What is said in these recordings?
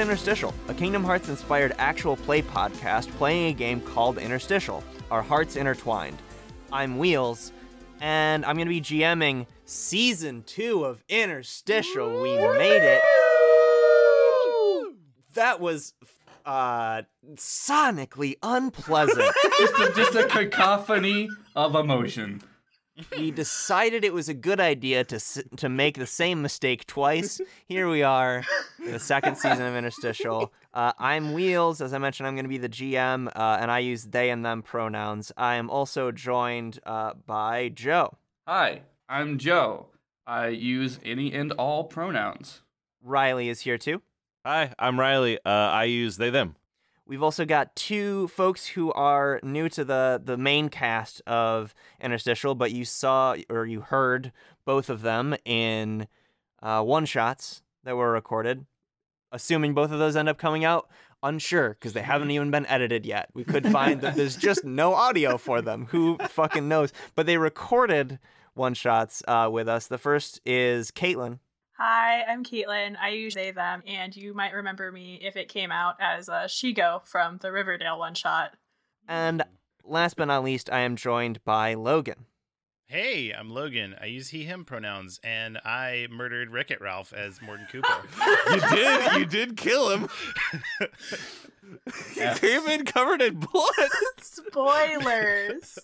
Interstitial, a Kingdom Hearts inspired actual play podcast playing a game called Interstitial, Our Hearts Intertwined. I'm Wheels, and I'm going to be GMing season two of Interstitial. We made it. That was uh, sonically unpleasant. just, a, just a cacophony of emotion. We decided it was a good idea to to make the same mistake twice. Here we are, in the second season of Interstitial. Uh, I'm Wheels, as I mentioned. I'm going to be the GM, uh, and I use they and them pronouns. I am also joined uh, by Joe. Hi, I'm Joe. I use any and all pronouns. Riley is here too. Hi, I'm Riley. Uh, I use they them. We've also got two folks who are new to the the main cast of Interstitial, but you saw or you heard both of them in uh, one shots that were recorded. Assuming both of those end up coming out, unsure because they haven't even been edited yet. We could find that there's just no audio for them. Who fucking knows? But they recorded one shots uh, with us. The first is Caitlin. Hi, I'm Caitlin. I use they them, and you might remember me if it came out as uh, Shego from the Riverdale one shot. And last but not least, I am joined by Logan. Hey, I'm Logan. I use he, him pronouns, and I murdered Wreck It Ralph as Morton Cooper. You did. You did kill him. he Yeah. came in covered in blood. Spoilers.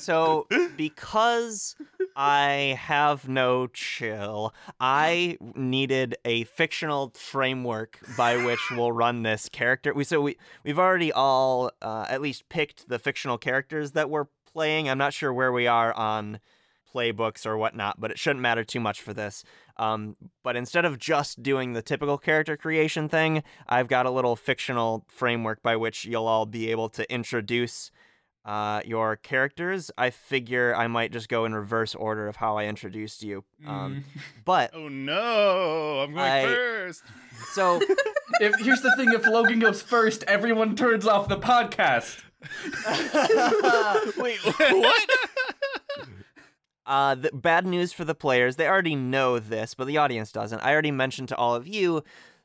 So because I have no chill, I needed a fictional framework by which we'll run this character. We so we we've already all uh, at least picked the fictional characters that we're playing. I'm not sure where we are on playbooks or whatnot, but it shouldn't matter too much for this. Um, but instead of just doing the typical character creation thing, I've got a little fictional framework by which you'll all be able to introduce uh, your characters. I figure I might just go in reverse order of how I introduced you. Um, but oh no, I'm going I- first. so If here's the thing: if Logan goes first, everyone turns off the podcast. Wait, what? Uh, the bad news for the players. They already know this, but the audience doesn't. I already mentioned to all of you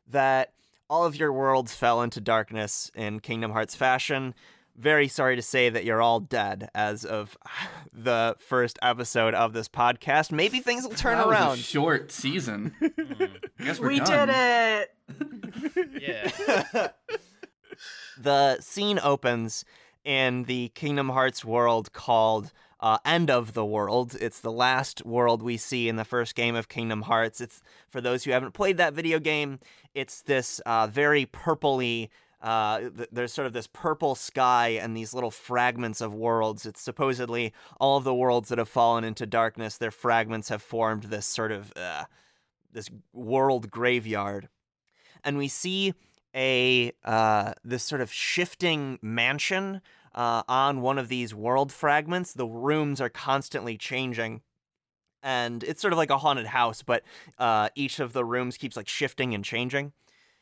that all of your worlds fell into darkness in Kingdom Hearts fashion. Very sorry to say that you're all dead as of the first episode of this podcast. Maybe things will turn That was a around. short season. I guess we're we done. did it. Yeah. the scene opens in the Kingdom Hearts world called uh, End of the World. It's the last world we see in the first game of Kingdom Hearts. It's for those who haven't played that video game. It's this uh, very purpley. Uh, th- there's sort of this purple sky and these little fragments of worlds. It's supposedly all of the worlds that have fallen into darkness. Their fragments have formed this sort of uh, this world graveyard, and we see a uh, this sort of shifting mansion uh, on one of these world fragments. The rooms are constantly changing. And it's sort of like a haunted house, but uh, each of the rooms keeps like shifting and changing.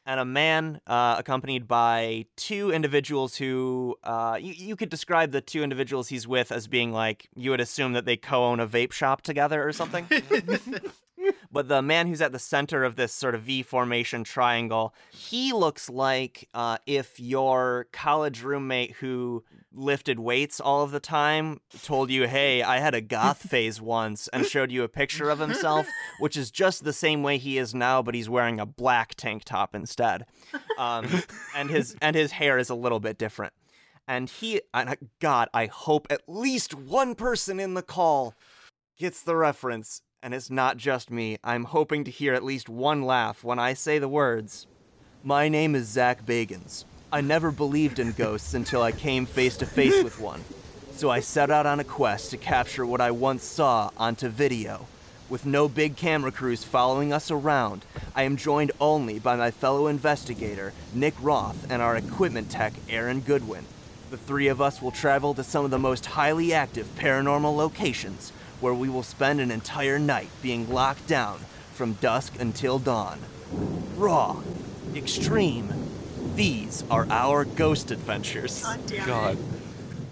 And a man uh, accompanied by two individuals who uh, you, you could describe the two individuals he's with as being like you would assume that they co own a vape shop together or something. But the man who's at the center of this sort of V formation triangle, he looks like uh, if your college roommate who lifted weights all of the time told you, hey, I had a goth phase once, and showed you a picture of himself, which is just the same way he is now, but he's wearing a black tank top instead. Um, and his and his hair is a little bit different. And he, and God, I hope at least one person in the call gets the reference, and it's not just me. I'm hoping to hear at least one laugh when I say the words. My name is Zach Bagans. I never believed in ghosts until I came face to face with one. So I set out on a quest to capture what I once saw onto video. With no big camera crews following us around, I am joined only by my fellow investigator, Nick Groff, and our equipment tech, Aaron Goodwin. The three of us will travel to some of the most highly active paranormal locations where we will spend an entire night being locked down from dusk until dawn. Raw, extreme, these are our ghost adventures. God damn God.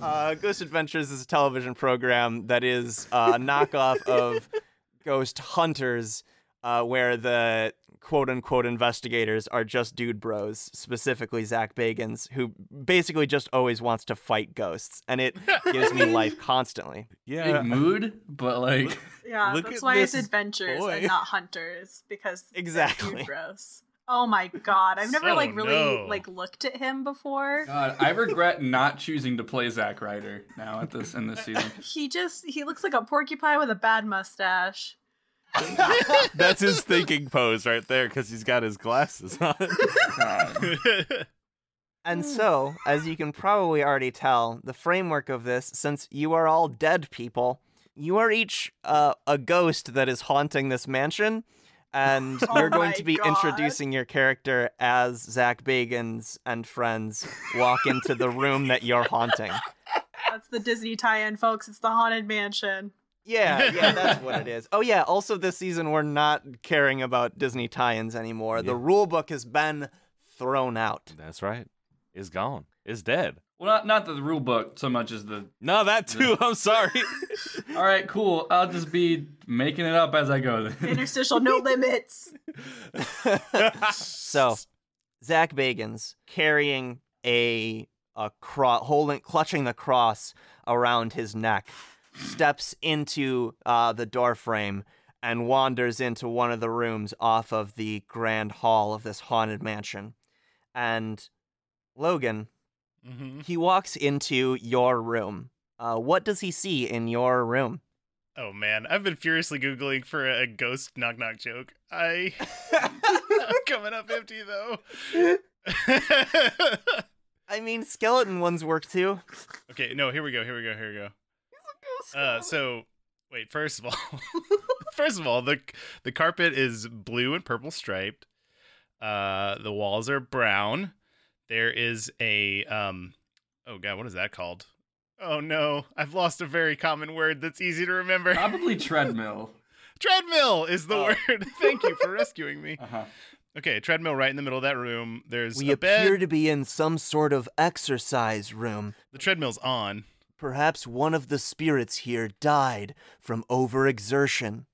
Uh, Ghost Adventures is a television program that is uh, a knockoff of Ghost Hunters. uh, where the quote unquote investigators are just dude bros, specifically Zach Bagans, who basically just always wants to fight ghosts, and it gives me life constantly. Yeah. Big mood, but like Yeah, Look that's at why it's this adventures boy. and not hunters because Exactly. dude bros. Oh my god, I've never So like really no. like looked at him before. God, I regret not choosing to play Zack Ryder now at this in this season. He just he looks like a porcupine with a bad mustache. That's his thinking pose right there because he's got his glasses on. And so, as you can probably already tell, the framework of this, since you are all dead people, you are each uh, a ghost that is haunting this mansion, and Oh you're going to be God. introducing your character as Zach Bagans and friends walk into the room that you're haunting. That's the Disney tie-in, folks. It's the haunted mansion. Yeah, yeah, that's what it is. Oh yeah, also this season we're not caring about Disney tie-ins anymore. The rule book has been thrown out. That's right. Is gone. Is dead. Well, not not the rule book so much as the. No, that too. I'm sorry. All right, cool. I'll just be making it up as I go. Then. Interstitial, no limits. So, Zach Bagans carrying a a cross, holding, clutching the cross around his neck, steps into uh, the door frame and wanders into one of the rooms off of the grand hall of this haunted mansion. And Logan, hmm he walks into your room. Uh, what does he see in your room? Oh man, I've been furiously googling for a ghost knock knock joke. I I'm coming up empty though. I mean, skeleton ones work too. okay, no, here we go. Here we go. Here we go. Uh, so wait. First of all, first of all, the the carpet is blue and purple striped. Uh, the walls are brown. There is a um, oh god, what is that called? Oh no, I've lost a very common word that's easy to remember. Probably treadmill. Treadmill is the Oh. word. Thank you for rescuing me. Uh huh. Okay, treadmill right in the middle of that room. There's We a bed. appear to be in some sort of exercise room. The treadmill's on. Perhaps one of the spirits here died from overexertion.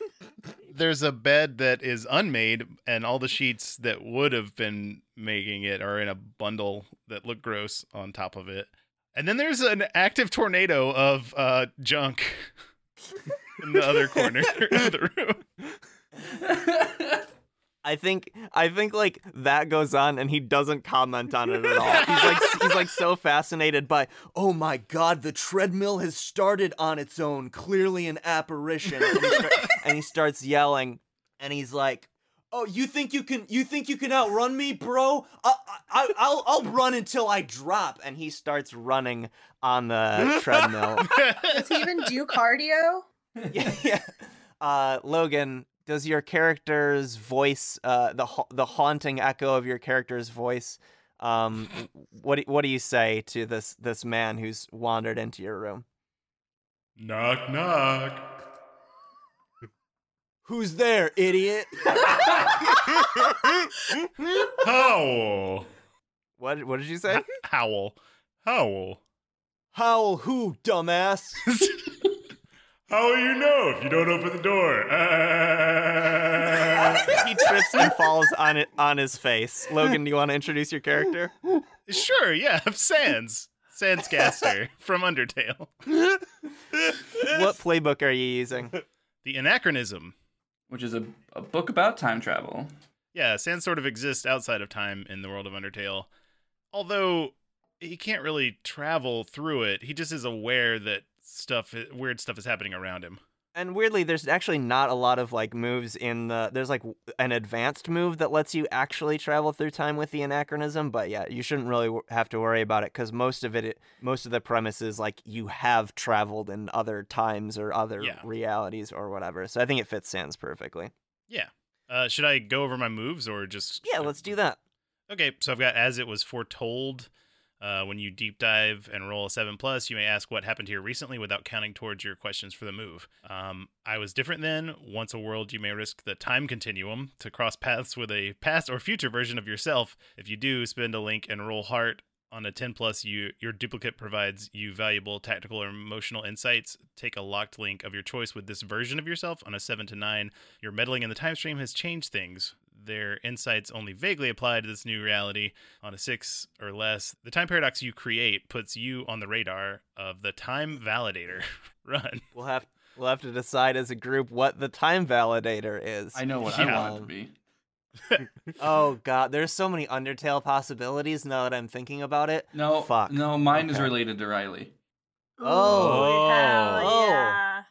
There's a bed that is unmade, and all the sheets that would have been making it are in a bundle that look gross on top of it. And then there's an active tornado of uh, junk in the other corner of the room. I think I think like that goes on and he doesn't comment on it at all. He's like he's like so fascinated by, "Oh my god, the treadmill has started on its own, clearly an apparition." And he, start- and he starts yelling and he's like, "Oh, you think you can you think you can outrun me, bro? I, I I'll I'll run until I drop." And he starts running on the treadmill. Does he even do cardio? yeah, yeah. Uh, Logan, does your character's voice, uh, the ha- the haunting echo of your character's voice, um, what do, what do you say to this this man who's wandered into your room? knock, knock. Who's there, idiot? Howl. what what did you say? Howl. Howl. Howl who, dumbass? How will you know if you don't open the door? he trips and falls on it on his face. Logan, do you want to introduce your character? sure, yeah, Sans. Sans Caster from Undertale. What playbook are you using? The Anachronism. Which is a, a book about time travel. Yeah, Sans sort of exists outside of time in the world of Undertale. Although he can't really travel through it. He just is aware that stuff weird stuff is happening around him. And weirdly, there's actually not a lot of like moves in the. There's like an advanced move that lets you actually travel through time with the anachronism. But yeah, you shouldn't really w- have to worry about it because most of it, it, most of the premise is like you have traveled in other times or other Yeah. realities or whatever. So I think it fits Sans perfectly. Yeah. Uh, should I go over my moves or just Yeah, let's do that. Okay, so I've got as it was foretold. Uh, when you deep dive and roll a seven plus, you may ask what happened here recently without counting towards your questions for the move. Um, I was different then. Once a world, you may risk the time continuum to cross paths with a past or future version of yourself. If you do, spend a link and roll heart On a 10 plus, you your duplicate provides you valuable tactical or emotional insights. Take a locked link of your choice with this version of yourself. On a 7 to 9, your meddling in the time stream has changed things. Their insights only vaguely apply to this new reality. On a 6 or less, the time paradox you create puts you on the radar of the time validator. Run. We'll have we'll have to decide as a group what the time validator is. I know what Yeah. I want it to be. Oh god, there's so many Undertale possibilities now that I'm thinking about it. No, Fuck. no, mine is related to Riley. Oh. Ooh, hell Oh. yeah.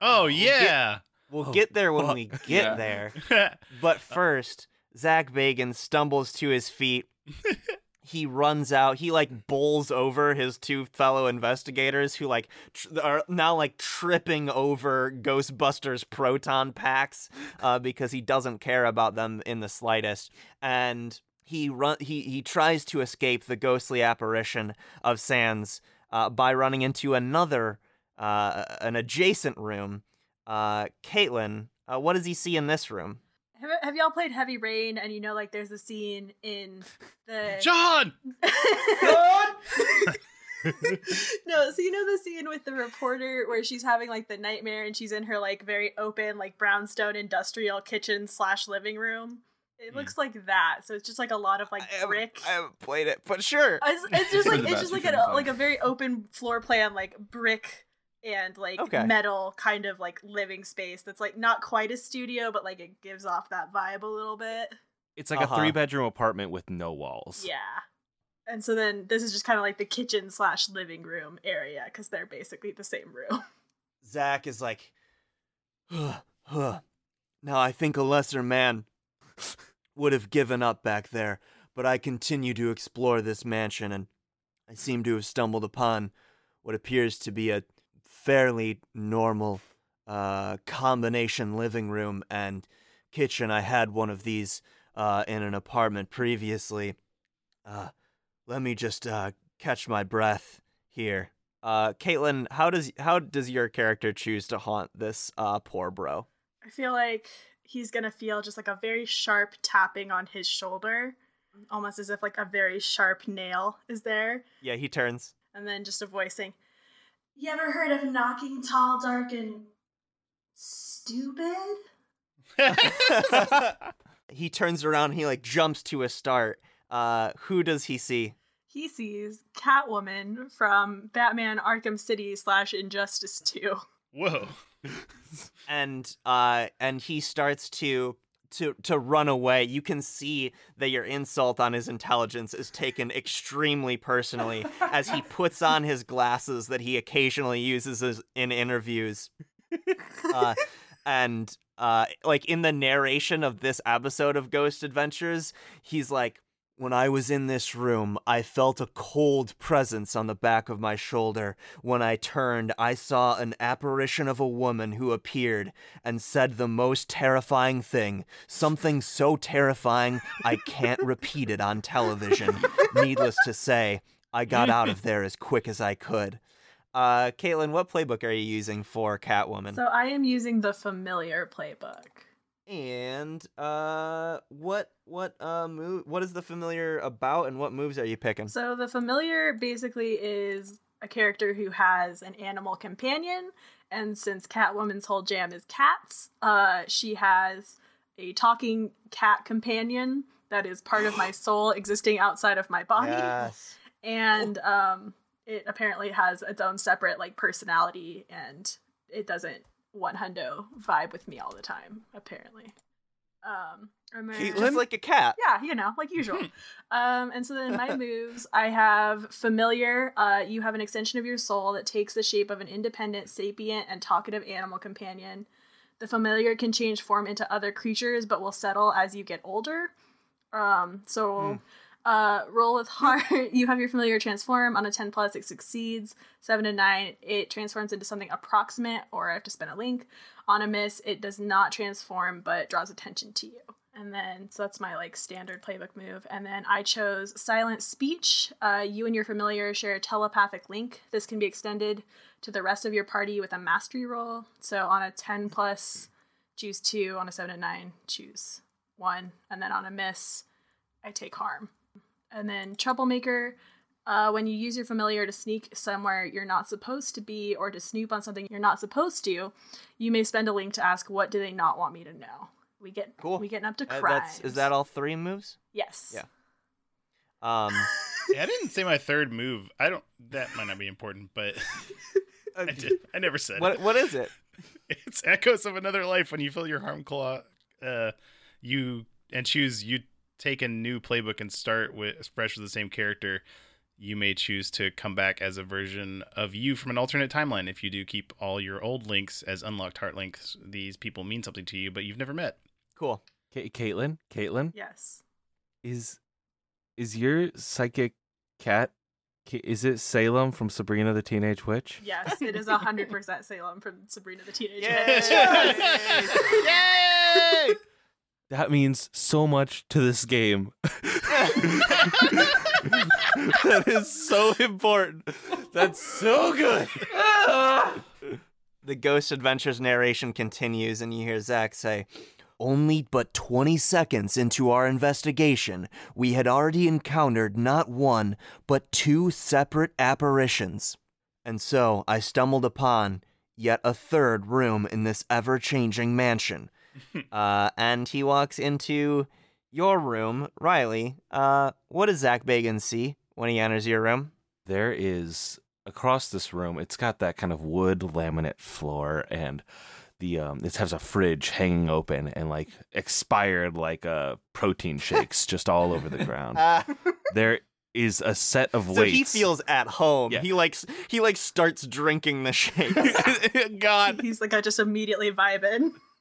Oh, yeah. We'll Oh, get there when fuck. we get Yeah. there. But first, Zach Bagan stumbles to his feet. he runs out. He like bowls over his two fellow investigators who like tr- are now like tripping over Ghostbusters proton packs uh, because he doesn't care about them in the slightest. And he run he he tries to escape the ghostly apparition of Sans uh, by running into another uh, an adjacent room. Uh, Caitlin, uh, what does he see in this room? Have, have y'all played Heavy Rain and you know like there's a scene in the John! no, so you know the scene with the reporter where she's having like the nightmare and she's in her like very open like brownstone industrial kitchen slash living room. It Mm. looks like that. So it's just like a lot of like I haven't- brick. I haven't played it, but sure. It's, it's just like it's just like a like a very open floor plan, like brick and like Okay. metal kind of like living space that's like not quite a studio, but like it gives off that vibe a little bit. It's like Uh-huh. a three bedroom apartment with no walls. Yeah. And so then this is just kind of like the kitchen slash living room area because they're basically the same room. Zach is like, huh, huh. now I think a lesser man would have given up back there, but I continue to explore this mansion and I seem to have stumbled upon what appears to be a fairly normal uh, combination living room and kitchen. I had one of these uh, in an apartment previously. Uh, let me just uh, catch my breath here. Uh, Caitlin, how does how does your character choose to haunt this uh, poor bro? I feel like he's gonna feel just like a very sharp tapping on his shoulder, almost as if like a very sharp nail is there, Yeah, he turns. and then just a voice saying, "You ever heard of knocking tall, dark, and stupid?" he turns around. He like jumps to a start. Uh, who does he see? He sees Catwoman from Batman Arkham City slash Injustice 2. Whoa. and uh and he starts to to to run away. You can see that your insult on his intelligence is taken extremely personally as he puts on his glasses that he occasionally uses in interviews. Uh and uh like in the narration of this episode of ghost adventures he's like when I was in this room, I felt a cold presence on the back of my shoulder. When I turned, I saw an apparition of a woman who appeared and said the most terrifying thing. Something so terrifying, I can't repeat it on television. Needless to say, I got out of there as quick as I could. Uh, Caitlin, what playbook are you using for Catwoman? So I am using the familiar playbook. And uh, what what uh move? What is the familiar about, and what moves are you picking? So the familiar basically is a character who has an animal companion, and since Catwoman's whole jam is cats, uh, she has a talking cat companion that is part of my soul existing outside of my body. Yes. and um it apparently has its own separate like personality and it doesn't one hundo vibe with me all the time apparently um and then- Caitlin? Just like a cat. yeah you know like usual um and so then my moves i have familiar uh you have an extension of your soul that takes the shape of an independent sapient and talkative animal companion the familiar can change form into other creatures but will settle as you get older um so uh roll with heart. You have your familiar transform. On a 10 plus it succeeds. 7 to 9 it transforms into something approximate or i have to spend a link. On a miss it does not transform but draws attention to you. And then so that's my like standard playbook move. And then i chose silent speech. Uh, you and your familiar share a telepathic link. This can be extended to the rest of your party with a mastery roll. So on a 10 plus choose 2 on a 7 to 9 choose 1 and then on a miss i take harm and then troublemaker Uh, when you use your familiar to sneak somewhere you're not supposed to be or to snoop on something you're not supposed to, you may spend a link to ask what do they not want me to know. We get Cool. we getting up to Uh, is that all three moves? Yes. Yeah. Um, Yeah, I didn't say my third move. I don't. That might not be important, but I, did, I never said what it. what is it? It's echoes of another life. When you fill your harm claw, uh, you and choose you take a new playbook and start with fresh with the same character. You may choose to come back as a version of you from an alternate timeline. If you do keep all your old links as unlocked heart links, these people mean something to you, but you've never met. Cool. Ca Caitlin, Caitlin, Yes. is is your psychic cat? Is it Salem from Sabrina the Teenage Witch? Yes, it is hundred percent Salem from Sabrina the Teenage Yay! Witch. Yay! That means so much to this game. that is so important. That's so good. The Ghost Adventures narration continues, and you hear Zach say, Only but 20 seconds into our investigation, we had already encountered not one, but two separate apparitions. And so I stumbled upon yet a third room in this ever changing mansion. uh, and he walks into your room. Riley, uh, what does Zach Bagan see when he enters your room? There is across this room. It's got that kind of wood laminate floor, and the um, it has a fridge hanging open and like expired like uh protein shakes just all over the ground. There is a set of So weights. he feels at home. Yeah. He likes he like starts drinking the shake. God. He's like, I just immediately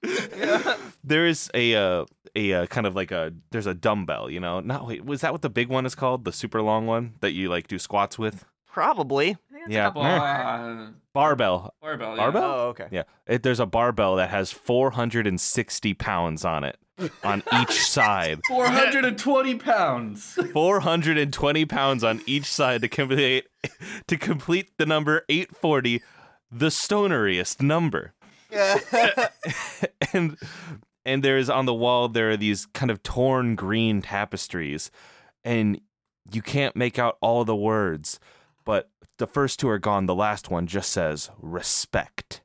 vibing. There is a uh, a uh, kind of like a there's a dumbbell, you know. Not wait, was that what the big one is called? The super long one that you like do squats with? Probably. I think that's Yeah. a bar. Uh, Barbell. barbell. yeah. Barbell? Oh, okay. Yeah. It, there's a barbell that has 460 pounds on it on each side. 420 pounds. 420 pounds on each side to complete to complete the number 840, the stoneriest number. and and there's on the wall there are these kind of torn green tapestries and you can't make out all the words, but the first two are gone. The last one just says respect.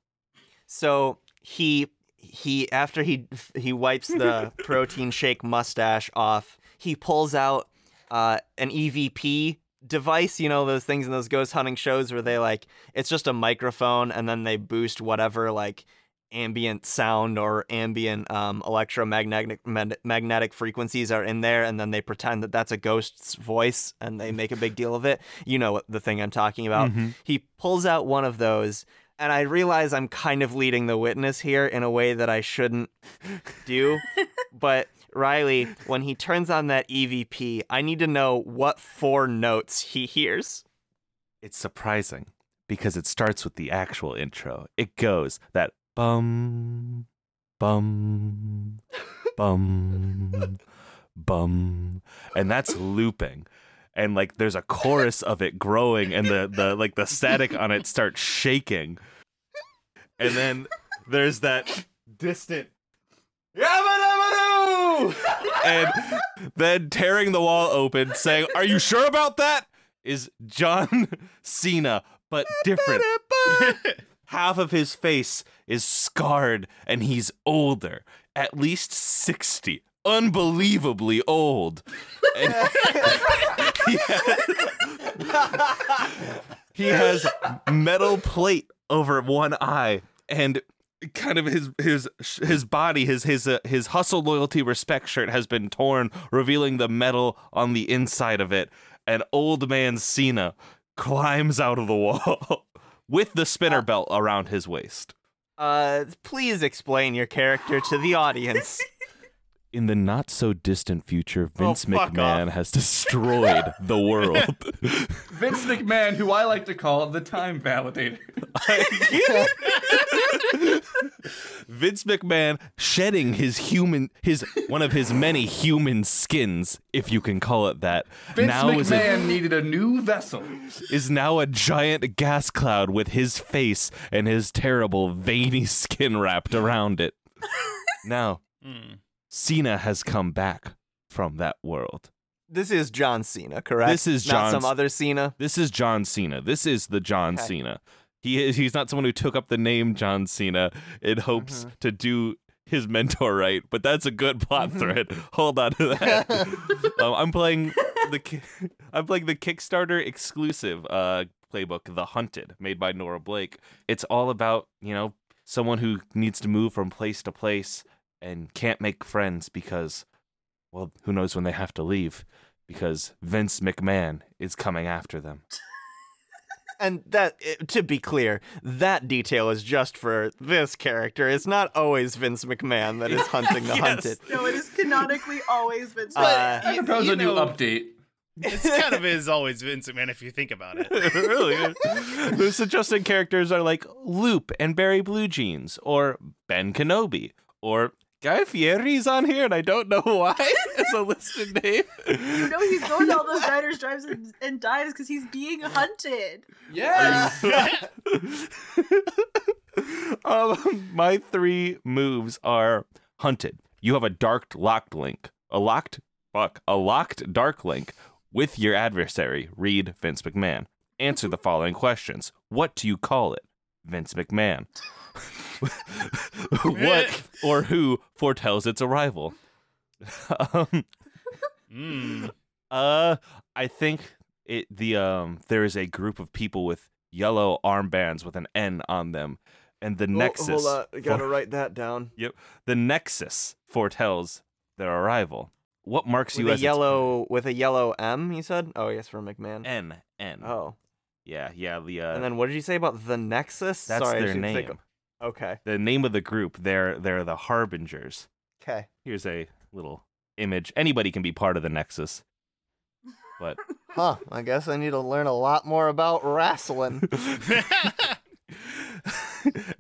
So he he after he he wipes the protein shake mustache off, he pulls out uh, an EVP device. You know those things in those ghost hunting shows where they like it's just a microphone and then they boost whatever like ambient sound or ambient um, electromagnetic mag- magnetic frequencies are in there and then they pretend that that's a ghost's voice and they make a big deal of it you know what the thing i'm talking about Mhm. he pulls out one of those and i realize i'm kind of leading the witness here in a way that i shouldn't do but riley when he turns on that evp i need to know what four notes he hears It's surprising because it starts with the actual intro. It goes that bum bum bum bum and that's looping. And like there's a chorus of it growing and the the like the static on it starts shaking. And then there's that distant And then tearing the wall open, saying, Are you sure about that? Is John Cena, but different. Half of his face is scarred and he's older, at least 60. Unbelievably old. And he, has, he has metal plate over one eye and kind of his his his body his his uh, his hustle loyalty respect shirt has been torn revealing the metal on the inside of it. And old man Cena climbs out of the wall with the spinner belt around his waist. uh please explain your character to the audience in the not so distant future Vince Oh, McMahon off. has destroyed the world Vince McMahon, who I like to call the time validator. Vince McMahon shedding his human his one of his many human skins if you can call it that Vince now is a McMahon needed a new vessel. is now a giant gas cloud with his face and his terrible veiny skin wrapped around it. now, Hmm. Cena has come back from that world. This is John Cena, correct? This is not John some C- other Cena. This is John Cena. This is the John Okay. Cena. He is he's not someone who took up the name John Cena in hopes Mm-hmm. to do his mentor right, but that's a good plot Mm-hmm. thread. Hold on to that. um, I'm playing the ki- I'm playing the Kickstarter exclusive uh playbook The Hunted made by Nora Blake. It's all about, you know, someone who needs to move from place to place and can't make friends because well, who knows when they have to leave because Vince McMahon is coming after them. And that, eh, to be clear, that detail is just for this character. It's not always Vince McMahon that is hunting the Yes. hunted. No, it is canonically always Vince. Uh, McMahon. I propose you a new know- update. It's kind of is always Vince McMahon if you think about it. really? The suggested characters are like Lup and Barry Bluejeans, or Ben Kenobi, or Guy Fieri's on here, and I don't know why It's a listed name. you know he's going to all those riders, drives, and, and dies because he's being hunted. Yes. um, my three moves are hunted. You have a dark locked link, a locked fuck, a locked dark link with your adversary. Read Vince McMahon. Answer the following questions: What do you call it? Vince McMahon. what or who foretells its arrival? um, Mm. uh, I think it the um there is a group of people with yellow armbands with an N on them, and the Nexus. Hold on, I gotta fore- write that down. Yep, the Nexus foretells their arrival. What marks With you a as its yellow, with a yellow M, you said? Oh, yes, for McMahon. N N? Oh, yeah, yeah. The uh, and then what did you say about the Nexus? that's Sorry, their name. think- Okay, The name of the group. They're they're the Harbingers. okay. Here's a little image. Anybody can be part of the Nexus, but Huh? I guess I need to learn a lot more about wrestling.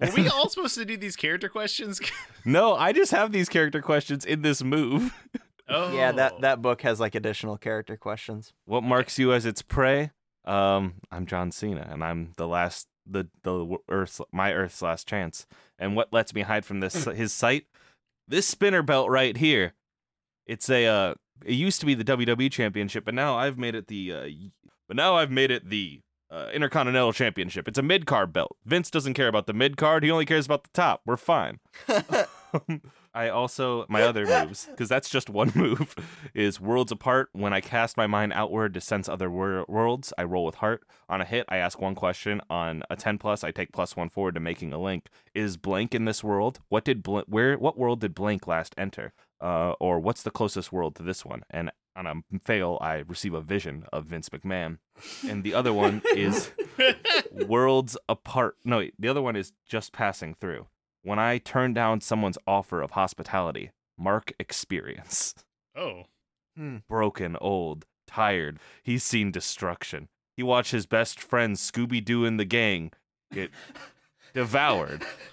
Were we all supposed to do these character questions? no, I just have these character questions in this move. oh, Yeah, that that book has like additional character questions. What marks you as its prey? Um, I'm John Cena, and I'm the last, the the Earth, my Earth's last chance. And what lets me hide from this his sight? This spinner belt right here. It's a. Uh, it used to be the WWE Championship, but now I've made it the. Uh, but now I've made it the uh, Intercontinental Championship. It's a mid card belt. Vince doesn't care about the mid card. He only cares about the top. We're fine. I also my other moves because that's just one move is worlds apart. When I cast my mind outward to sense other wor- worlds, I roll with heart. On a hit, I ask one question. On a ten plus, I take plus one forward to making a link. Is blank in this world? What did bl- where? What world did blank last enter? Uh, or what's the closest world to this one? And on a fail, I receive a vision of Vince McMahon. And the other one is worlds apart. No, wait, the other one is just passing through. When I turn down someone's offer of hospitality, mark experience. oh. Hmm. Broken, old, tired, he's seen destruction. He watched his best friend Scooby Doo and the gang get devoured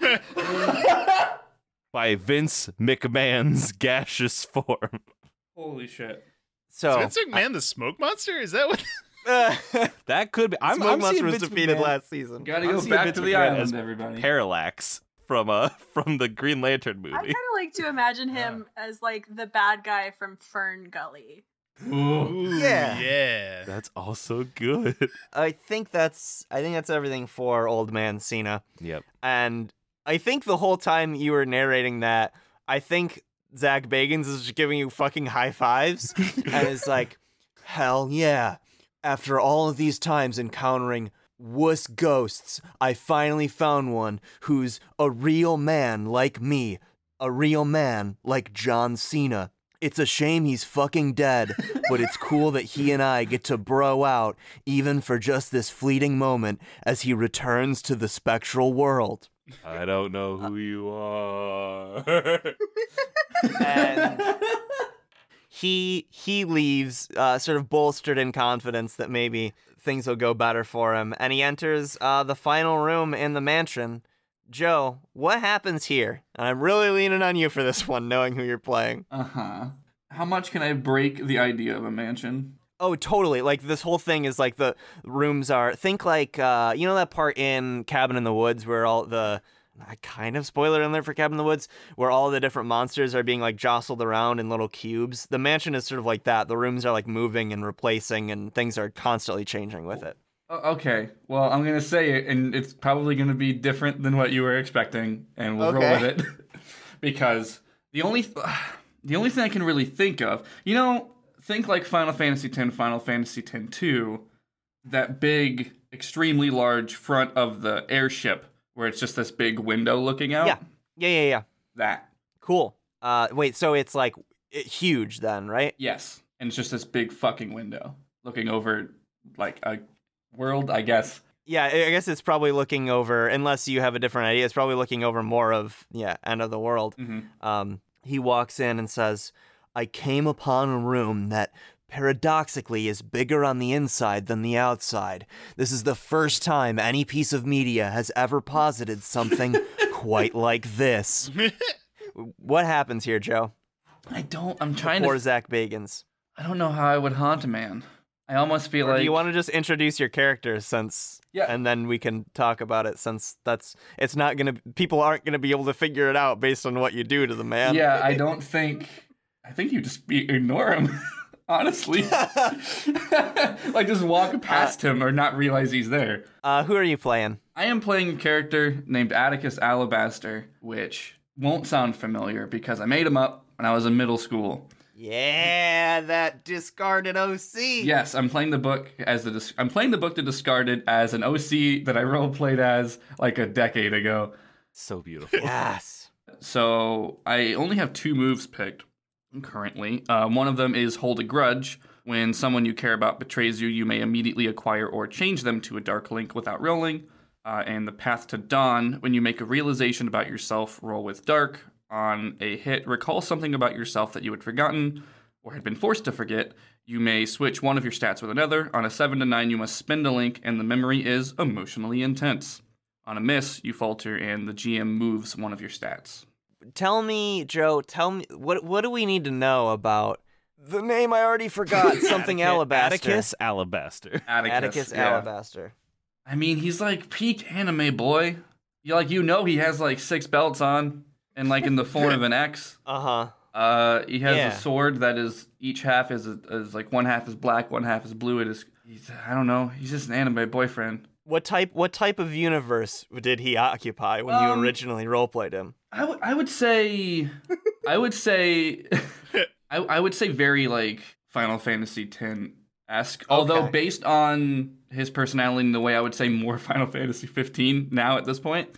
by Vince McMahon's gaseous form. Holy shit. So Vince McMahon, the smoke monster? Is that what? That could be. I'm, Smoke I'm Monster was defeated McMahon last season. Gotta I'm go back Vince to the McMahon island, everybody. Parallax from uh from the Green Lantern movie. I kind of like to imagine him as like the bad guy from Fern Gully. Ooh. Ooh, Yeah. Yeah. That's also good. I think that's I think that's everything for old man Cena. yep. And I think the whole time you were narrating that, I think Zach Bagans is just giving you fucking high fives and is like, hell yeah. After all of these times encountering wuss ghosts, I finally found one who's a real man like me, a real man like John Cena. It's a shame he's fucking dead, but it's cool that he and I get to bro out, even for just this fleeting moment, as he returns to the spectral world. I don't know who you are. And he he leaves, uh, sort of bolstered in confidence that maybe things will go better for him, and he enters uh, the final room in the mansion. Joe, what happens here? And I'm really leaning on you for this one, knowing who you're playing. Uh huh. How much can I break the idea of a mansion? Oh, totally. Like this whole thing is like the rooms are think like uh you know that part in Cabin in the Woods where all the I kind of spoiler in there for Cabin in the Woods, where all the different monsters are being like jostled around in little cubes. The mansion is sort of like that. The rooms are like moving and replacing, and things are constantly changing with it. Oh, okay, well, I'm gonna say it, and it's probably gonna be different than what you were expecting, and we'll roll with it. because the only th- the only thing I can really think of, you know, think like Final Fantasy X, Final Fantasy X two, that big, extremely large front of the airship where it's just this big window looking out. Yeah. Yeah, yeah, yeah. that. Cool. Uh, wait, so it's like it, huge then, right? Yes, and it's just this big fucking window looking over like a world, I guess. Yeah, I guess it's probably looking over, unless you have a different idea, it's probably looking over more of, yeah, end of the world. hmm Um, he walks in and says, I came upon a room that paradoxically is bigger on the inside than the outside. This is the first time any piece of media has ever posited something quite like this. What happens here, Joe? I don't. I'm trying Poor to. Zach Bagans. I don't know how I would haunt a man. I almost feel Or like do you want to just introduce your character since Yeah. and then we can talk about it since that's it's not gonna people aren't gonna be able to figure it out based on what you do to the man. yeah, I don't think. I think you just be, ignore him. Honestly, like just walk past him or not realize he's there. Uh who are you playing? I am playing a character named Atticus Alabaster, which won't sound familiar because I made him up when I was in middle school. Yeah, that discarded OC. Yes, I'm playing the book as the dis- I'm playing the book to discarded as an OC that I role played as like a decade ago. So beautiful. Yes. So I only have two moves picked currently. Um, one of them is Hold a Grudge. When someone you care about betrays you, you may immediately acquire or change them to a Dark Link without rolling. Uh, and the Path to Dawn. When you make a realization about yourself, roll with Dark. On a hit, recall something about yourself that you had forgotten or had been forced to forget. You may switch one of your stats with another. On a 7 to 9, you must spend a link, and the memory is emotionally intense. On a miss, you falter, and the GM moves one of your stats. Tell me, Joe, tell me what what do we need to know about the name I already forgot, something alabaster. Atticus Alabaster. Atticus, Atticus yeah. Alabaster. I mean, he's like peak anime boy. You like you know he has like six belts on, and like in the form of an X. Uh-huh. Uh, he has Yeah. a sword that is each half is is like one half is black, one half is blue. It is. He's, I don't know. He's just an anime boyfriend. What type what type of universe did he occupy when Um, you originally roleplayed him? I would I would say I would say I I would say very like Final Fantasy X esque. Although Okay. based on his personality and the way I would say more Final Fantasy 15 now at this point.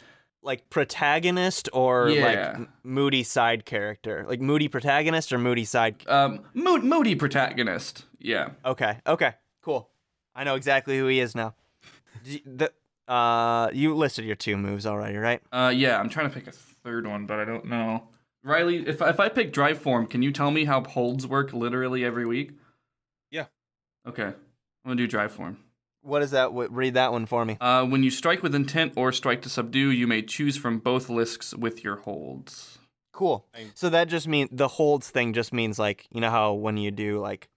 Like protagonist or Yeah. like moody side character? Like moody protagonist or moody side Um, mood, moody protagonist. Yeah. Okay. Okay. Cool. I know exactly who he is now. D- The uh, you listed your two moves already, right? Uh, yeah. I'm trying to pick a third one, but I don't know. Riley, if if I pick drive form, can you tell me how holds work literally every week? Yeah. Okay. I'm gonna do drive form. What is that? W- read that one for me. Uh, when you strike with intent or strike to subdue, you may choose from both lists with your holds. Cool. So that just means the holds thing just means like you know how when you do like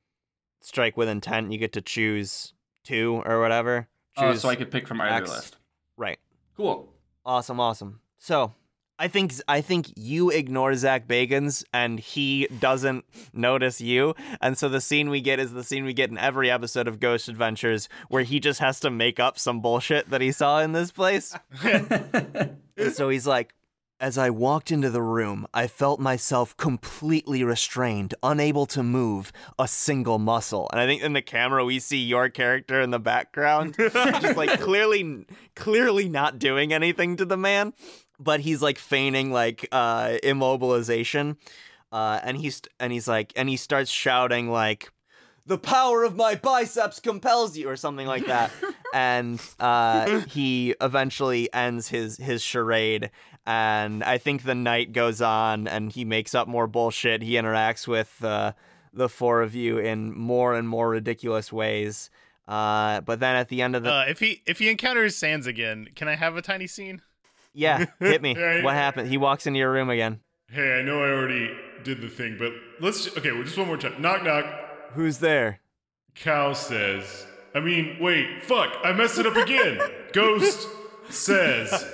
strike with intent, you get to choose two or whatever. Uh, Choose so I could pick from either X. list. right. Cool. Awesome. Awesome. So. I think I think you ignore Zach Bagans and he doesn't notice you, and so the scene we get is the scene we get in every episode of Ghost Adventures, where he just has to make up some bullshit that he saw in this place. And so he's like, as I walked into the room, I felt myself completely restrained, unable to move a single muscle. And I think in the camera we see your character in the background, just like clearly, clearly not doing anything to the man, but he's like feigning like uh, immobilization. Uh, and he's and he's like and he starts shouting like the power of my biceps compels you or something like that and uh, he eventually ends his his charade and i think the night goes on and he makes up more bullshit he interacts with uh, the four of you in more and more ridiculous ways uh, but then at the end of the Uh, if he if he encounters Sans again, can I have a tiny scene? yeah hit me what happened he walks into your room again Hey, I know I already did the thing, but let's okay. Well, just one more time. Knock knock. who's there Cal says. I mean, wait, fuck! I messed it up again. Ghost says.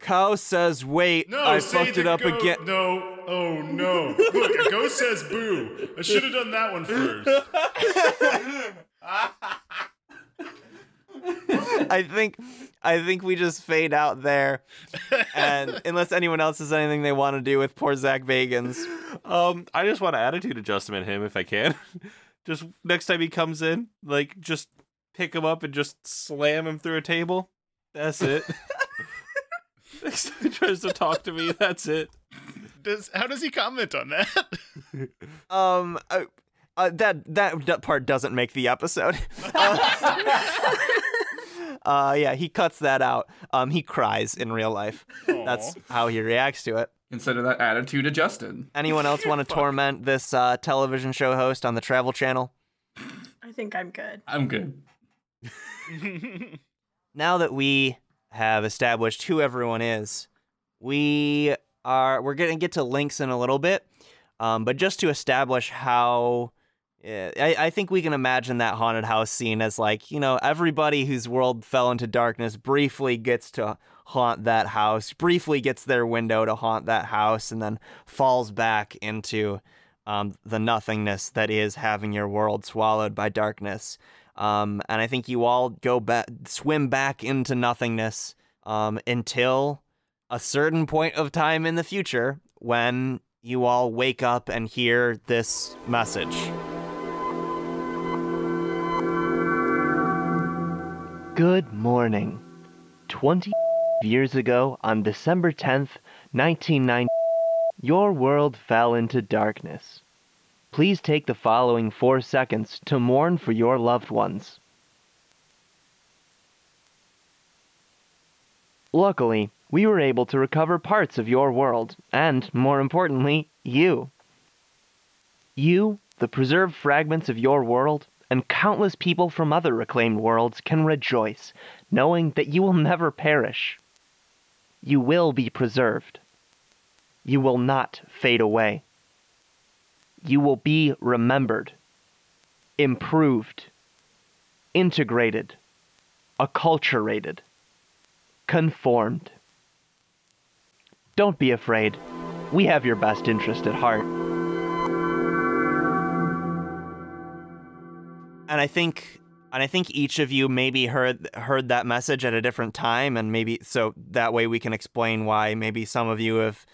Cow says wait. No, I fucked it up go- again. No. Oh no. Look, a ghost says boo. I should have done that one first. I think I think we just fade out there. And unless anyone else has anything they want to do with poor Zach Bagans. Um, I just want an attitude adjustment him if I can. Just next time he comes in, like just pick him up and just slam him through a table. That's it. next time he tries to talk to me, that's it. Does how does he comment on that? Um uh, uh, that that that part doesn't make the episode. uh yeah, he cuts that out. Um he cries in real life. That's how he reacts to it. Consider that attitude adjusted. Anyone else want to torment this uh, television show host on the Travel Channel? I think I'm good. I'm good. now that we have established who everyone is, we are we're gonna get to links in a little bit. Um, but just to establish how yeah, I, I think we can imagine that haunted house scene as like, you know, everybody whose world fell into darkness briefly gets to haunt that house, briefly gets their window to haunt that house, and then falls back into um, the nothingness that is having your world swallowed by darkness. Um, and I think you all go back, swim back into nothingness um, until a certain point of time in the future when you all wake up and hear this message. Good morning. 20 years ago, on December 10th, 1990, your world fell into darkness. Please take the following four seconds to mourn for your loved ones. Luckily, we were able to recover parts of your world, and, more importantly, you. You, the preserved fragments of your world, and countless people from other reclaimed worlds can rejoice, knowing that you will never perish. You will be preserved. You will not fade away. You will be remembered, improved, integrated, acculturated, conformed. Don't be afraid. We have your best interest at heart. And I think and I think each of you maybe heard heard that message at a different time and maybe so that way we can explain why maybe some of you have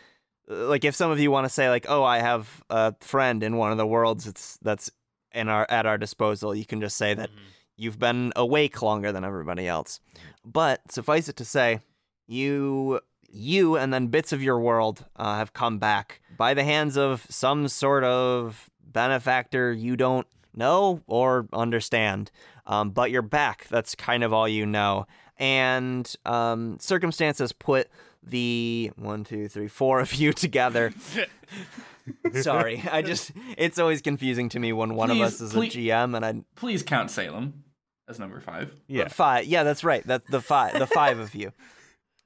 like if some of you want to say like oh I have a friend in one of the worlds it's that's in our at our disposal you can just say that you've been awake longer than everybody else. But suffice it to say you you and then bits of your world uh, have come back by the hands of some sort of benefactor you don't know or understand. Um, but you're back. That's kind of all you know. And um, circumstances put the one, two, three, four of you together. Sorry, I just it's always confusing to me when one of us is please- a GM and I Please count Salem as number five. Yeah. five. Yeah, that's right. That the five, the five of you.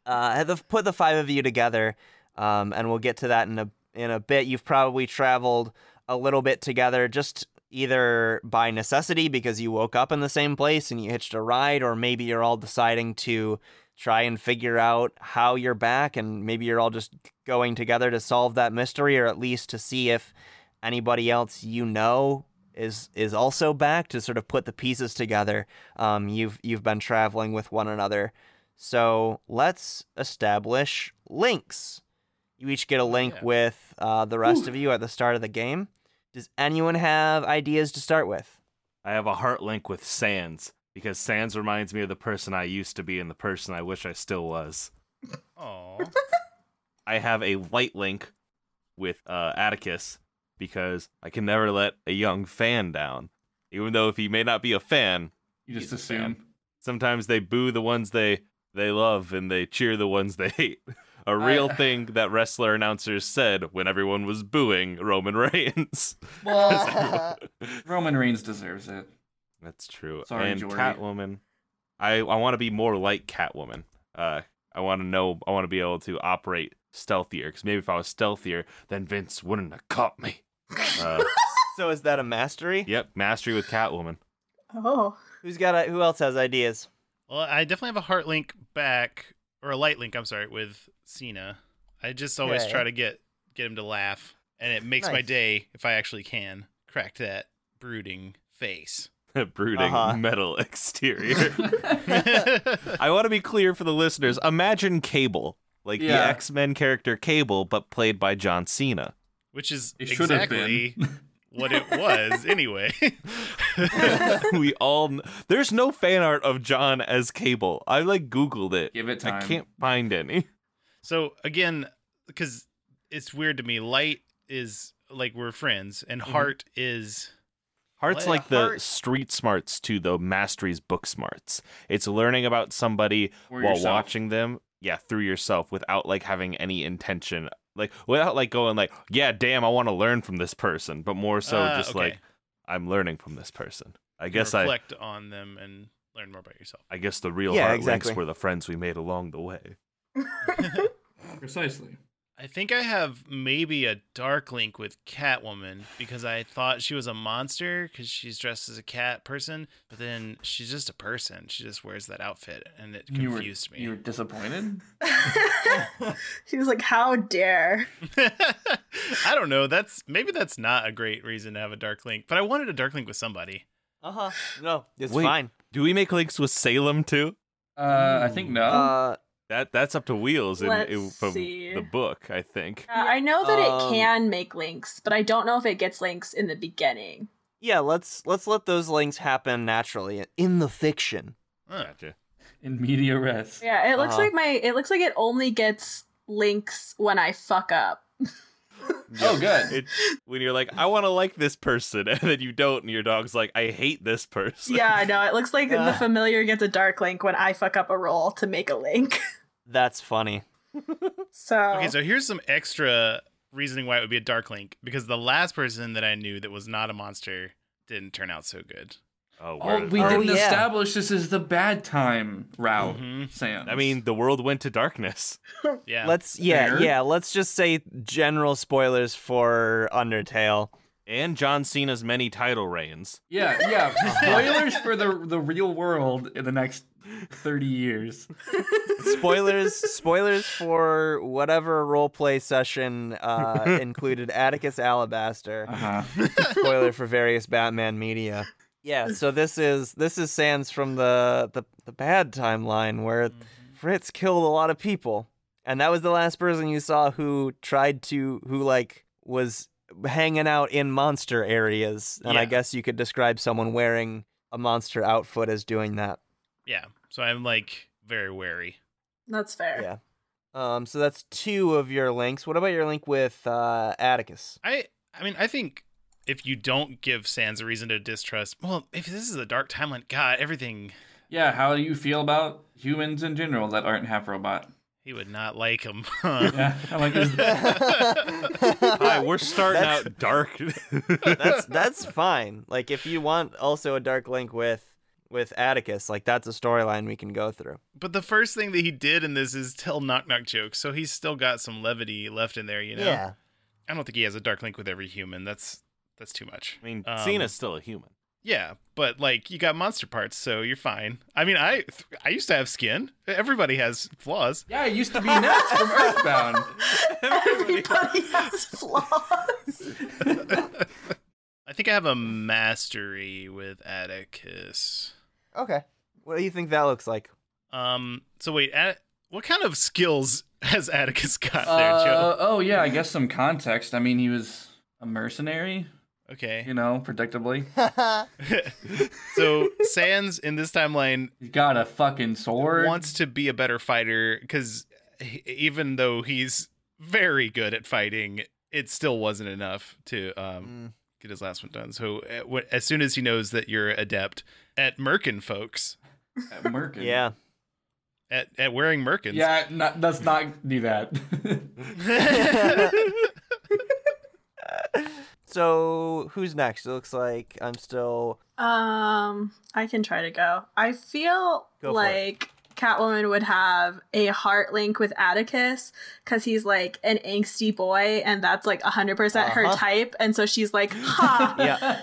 Uh, the, put the five of you together, um, and we'll get to that in a in a bit. You've probably traveled a little bit together, just either by necessity because you woke up in the same place and you hitched a ride, or maybe you're all deciding to try and figure out how you're back, and maybe you're all just going together to solve that mystery, or at least to see if anybody else you know is is also back to sort of put the pieces together. Um, you've you've been traveling with one another, so let's establish links. You each get a link Yeah. with uh, the rest of you at the start of the game. Does anyone have ideas to start with? I have a heart link with Sans because Sans reminds me of the person I used to be and the person I wish I still was. Aw. I have a light link with uh, Atticus because I can never let a young fan down. Even though if he may not be a fan, You just He's a fan. assume. sometimes they boo the ones they they love and they cheer the ones they hate. A real thing that wrestler announcers said when everyone was booing Roman Reigns. Well, Roman Reigns deserves it. That's true. Sorry, and Jory. Catwoman. I I want to be more like Catwoman. Uh, I want to know. I want to be able to operate stealthier. Because maybe if I was stealthier, then Vince wouldn't have caught me. Uh, So is that a mastery? yep, mastery with Catwoman. Oh. Who's got? A, who else has ideas? Well, I definitely have a heart link back, or a light link, I'm sorry, with Cena. I just always Okay. try to get get him to laugh, and it makes my day if I actually can crack that brooding face. Brooding Uh-huh. metal exterior. I want to be clear for the listeners. Imagine Cable, like the X Men character Cable, but played by John Cena. Which is It exactly what it was anyway. we all kn- there's no fan art of John as Cable. I like Googled it. Give it time. I can't find any. So again, because it's weird to me, Light is like we're friends, and Mm-hmm. Heart is Heart's Well, like the Heart- street smarts to the Mastery's book smarts. It's learning about somebody Or while yourself. watching them, yeah, through yourself without like having any intention, like without like going like, yeah, damn, I want to learn from this person, but more so Uh, just okay. like I'm learning from this person. I you guess I reflect on them and learn more about yourself. I guess the real Yeah, heart exactly. links were the friends we made along the way. Precisely. I think I have maybe a dark link with Catwoman because I thought she was a monster because she's dressed as a cat person, but then she's just a person. She just wears that outfit, and it You were, confused you were disappointed? she was like, "How dare!" I don't know. That's maybe that's not a great reason to have a dark link, but I wanted a dark link with somebody. Uh huh. No, it's Wait. fine. Do we make links with Salem too? Uh, I think no. Uh, That that's up to Wheels in, in- from see. the book, I think. Uh, I know that Um, it can make links, but I don't know if it gets links in the beginning. yeah. Let's let's let those links happen naturally in the fiction. Gotcha. In media res. Yeah, it looks Uh-huh. like my. It looks like it only gets links when I fuck up. Oh, good. It, when you're like, I want to like this person, and then you don't, and your dog's like, I hate this person. yeah, I know. It looks like the Ah. familiar gets a dark link when I fuck up a roll to make a link. That's funny. So, Okay, so here's some extra reasoning why it would be a dark link because the last person that I knew that was not a monster didn't turn out so good. Oh, Oh, we Oh, didn't yeah. establish this is the bad time route, Mhm. Sam. I mean, the world went to darkness. Yeah. Let's yeah Fair. yeah. Let's just say general spoilers for Undertale. And John Cena's many title reigns. yeah, yeah. Spoilers for the the real world in the next thirty years. spoilers spoilers for whatever role play session uh, included Atticus Alabaster. Uh-huh. Spoiler for various Batman media. Yeah, so this is this is Sans from the the, the bad timeline where Frisk killed a lot of people. And that was the last person you saw who tried to who like was hanging out in monster areas. And I guess you could describe someone wearing a monster outfit as doing that. yeah. So I'm like very wary. that's fair. Yeah. Um, so that's two of your links. What about your link with uh, Atticus? I I mean I think if you don't give Sans a reason to distrust, well, if this is a dark timeline, God, everything Yeah, how do you feel about humans in general that aren't half robot? he would not like him. Yeah, I'm like, is Hi, we're starting That's- out dark. that's that's fine. Like if you want also a dark link with with Atticus, like that's a storyline we can go through. but the first thing that he did in this is tell knock knock jokes, so he's still got some levity left in there. You know. Yeah. I don't think he has a dark link with every human. That's that's too much. I mean, Um, Cena's still a human. Yeah, but like you got monster parts, so you're fine. I mean, I I used to have skin. Everybody has flaws. yeah, I used to be Ness from Earthbound. Everybody has flaws. I think I have a mastery with Atticus. Okay. What do you think that looks like? Um. So wait, At- what kind of skills has Atticus got there, Joe? Uh, oh yeah, I guess some context. I mean, he was a mercenary, Okay. you know, predictably. so Sans in this timeline He's got a fucking sword. wants to be a better fighter because even though he's very good at fighting, it still wasn't enough to um, Mm. get his last one done. So uh, as soon as he knows that you're adept at merkin, folks, at Merkin. Yeah. at, at wearing merkins, Yeah, not, let's not do that. So who's next? It looks like I'm still Um, I can try to go. I feel Go like Catwoman would have a heart link with Atticus because he's like an angsty boy, and that's like 100% her Uh-huh. type. And so she's like, ha. yeah.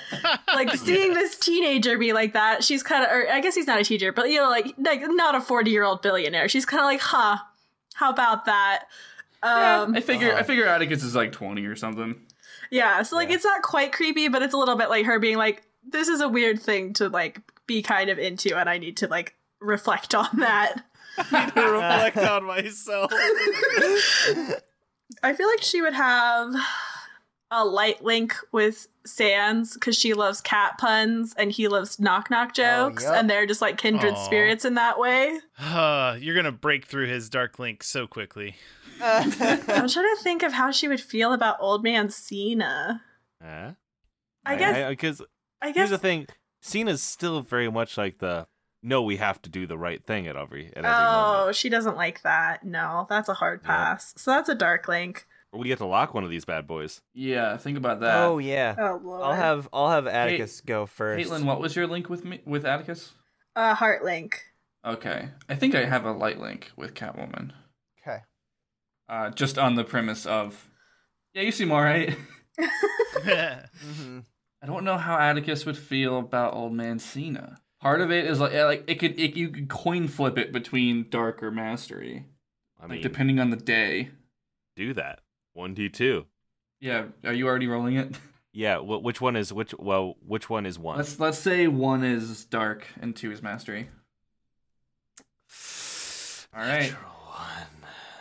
like seeing this teenager be like that, she's kind of, or I guess he's not a teenager, but you know, like like not a 40 year old billionaire. She's kind of like, huh, How about that? Um, I figure I Uh. figure Atticus is like twenty or something. Yeah, so like Yeah. it's not quite creepy, but it's a little bit like her being like, "This is a weird thing to like be kind of into, and I need to like reflect on that." I need to reflect on myself. I feel like she would have a light link with Sans because she loves cat puns and he loves knock knock jokes, yep. and they're just like kindred Aw. spirits in that way. Uh, you're gonna break through his dark link so quickly. I'm trying to think of how she would feel about old man Cena. Huh? I guess. because I here's guess. the thing: Cena's still very much like the no, we have to do the right thing at every at every Oh, moment. she doesn't like that. No, that's a hard Yeah. pass. So that's a dark link. We get to lock one of these bad boys. Yeah, think about that. oh yeah. Oh lord. I'll have I'll have Atticus go first. Caitlin, what was your link with me with Atticus? a heart link. Okay, I think I have a light link with Catwoman. Okay. Uh, just on the premise of, yeah, you seem alright. hmm I don't know how Atticus would feel about Old Man Cena. Part of it is like, yeah, like it could, it, you could coin flip it between dark or mastery, I like mean, depending on the day. do that. One d two. Yeah, are you already rolling it? Yeah. Wh- which one is which? Well, which one is one? Let's let's say one is dark and two is mastery. All right, Natural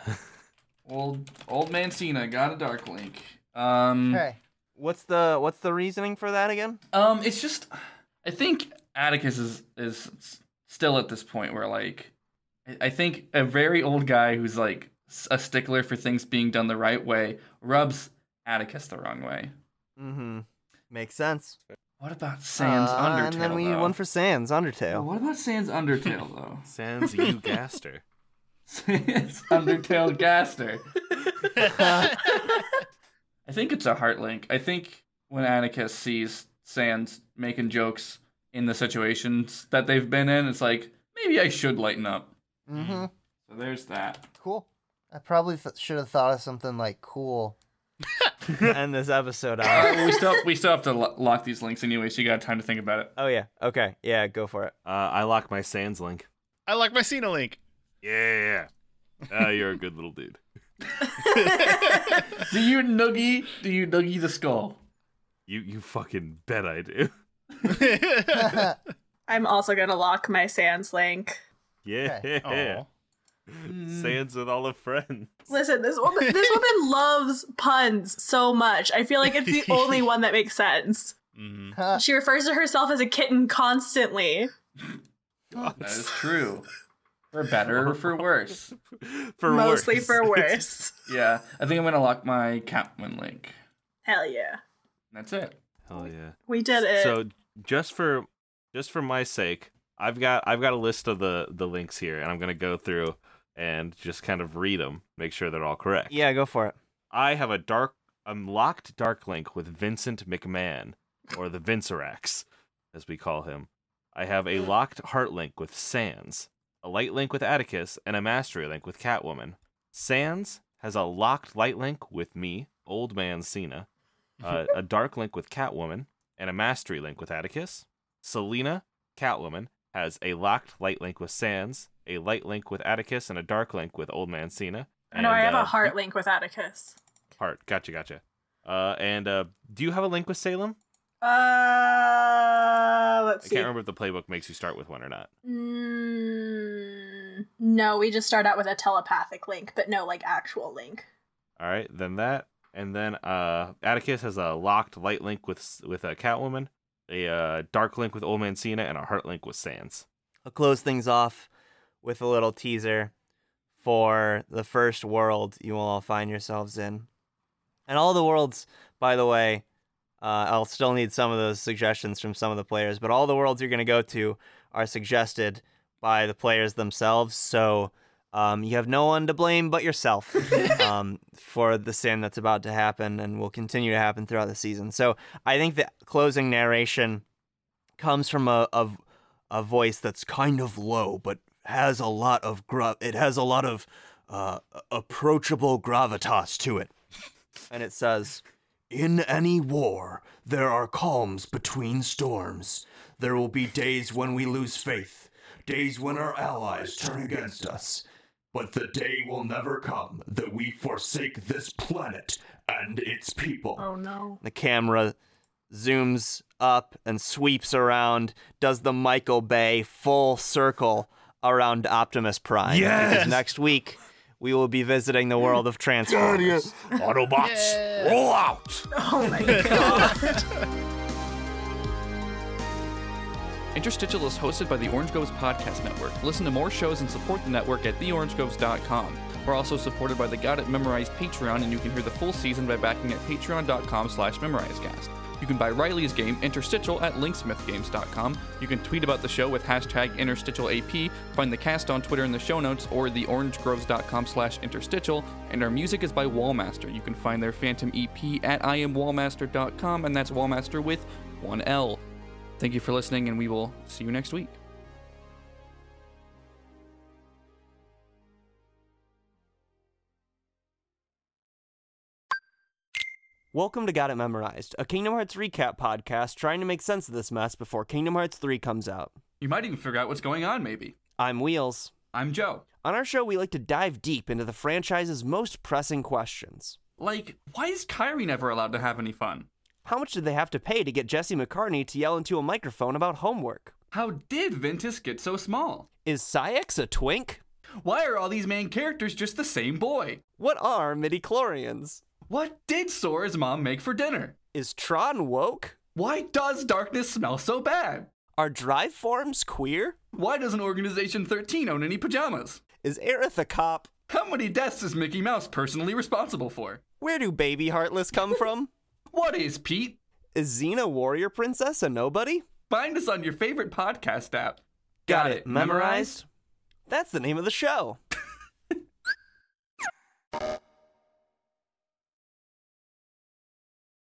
one. old old man Cena got a dark link. Um, Okay. What's the what's the reasoning for that again? um, it's just, I think Atticus is is still at this point where like, I- I think a very old guy who's like s- a stickler for things being done the right way rubs Atticus the wrong way. Mm-hmm. Makes sense. What about Sans Uh, Undertale? And then we need though? one for Sans Oh, Undertale. what about Sans Undertale though? Sans you gaster. Sans Undertale Gaster. I think it's a heart link. I think when Atticus sees Sans making jokes in the situations that they've been in, it's like maybe I should lighten up. Mm-hmm. So there's that. Cool. I probably th- should have thought of something like cool. End this episode out. well, we still we still have to lo- lock these links anyway, so you got time to think about it. Oh yeah. Okay. Yeah. Go for it. Uh, I lock my Sans link. I like my Cena link. Yeah. Uh, you're a good little dude. Do you noogie? Do you noogie the skull? You you fucking bet I do. I'm also gonna lock my Sans link. Yeah. Aw. Sans with all the friends. Listen, this woman this woman loves puns so much. I feel like it's the only one that makes sense. Mhm. She refers to herself as a kitten constantly. That is true. For better or for worse. For mostly worse. for worse. Yeah, I think I'm gonna lock my Catwoman link. Hell yeah. That's it. Hell yeah. We did it. So just for just for my sake, I've got I've got a list of the the links here, and I'm gonna go through and just kind of read them, make sure they're all correct. Yeah. Go for it. I have a dark, a locked dark link with Vincent McMahon, or the Vincerax, as we call him. I have a locked heart link with Sans, a light link with Atticus, and a mastery link with Catwoman. Sans has a locked light link with me, Old Man Cena, uh, a dark link with Catwoman, and a mastery link with Atticus. Selina, Catwoman, has a locked light link with Sans, a light link with Atticus, and a dark link with Old Man Cena. I know I have uh, a heart link with Atticus. Heart. Gotcha, gotcha. Uh, and uh, do you have a link with Salem? Uh let's I see. I can't remember if the playbook makes you start with one or not. Mm, no, we just start out with a telepathic link, but no like actual link. All right, then that, and then uh, Atticus has a locked light link with with a Catwoman, a uh, dark link with Old Man Cena, and a heart link with Sans. I'll close things off with a little teaser for the first world you will all find yourselves in. And all the worlds, by the way, uh, I'll still need some of those suggestions from some of the players, but all the worlds you're going to go to are suggested by the players themselves. So um, you have no one to blame but yourself um, for the sin that's about to happen and will continue to happen throughout the season. So I think the closing narration comes from a, a a voice that's kind of low but has a lot of gra- it has a lot of uh, approachable gravitas to it and it says in any war there are calms between storms there will be days when we lose faith days when our allies turn against us But the day will never come that we forsake this planet and its people. Oh no. The camera zooms up and sweeps around, does the Michael Bay full circle around Optimus Prime. Yes! Because next week we will be visiting the world of Transformers. Autobots, roll out! Oh my god. Interstitial is hosted by the Orange Groves Podcast Network. Listen to more shows and support the network at theorangegroves.com. We're also supported by the Got It Memorized Patreon, and you can hear the full season by backing at patreon.com slash memorizecast. You can buy Riley's game, Interstitial, at linksmithgames.com. You can tweet about the show with hashtag InterstitialAP, find the cast on Twitter in the show notes, or theorangegroves.com slash interstitial, and our music is by Wallmaster. You can find their Phantom EP at iamwallmaster.com, and that's Wallmaster with one L. Thank you for listening, and we will see you next week. Welcome to Got It Memorized, a Kingdom Hearts recap podcast trying to make sense of this mess before Kingdom Hearts 3 comes out. You might even figure out what's going on, maybe. I'm Wheels. I'm Joe. On our show, we like to dive deep into the franchise's most pressing questions. Like, why is Kairi never allowed to have any fun? How much did they have to pay to get Jesse McCartney to yell into a microphone about homework? How did Ventus get so small? Is Saïx a twink? Why are all these main characters just the same boy? What are midi-chlorians? What did Sora's mom make for dinner? Is Tron woke? Why does darkness smell so bad? Are drive forms queer? Why doesn't Organization 13 own any pajamas? Is Aerith a cop? How many deaths is Mickey Mouse personally responsible for? Where do baby Heartless come from? What is Pete? Is Xena Warrior Princess a nobody? Find us on your favorite podcast app. Got it memorized? That's the name of the show.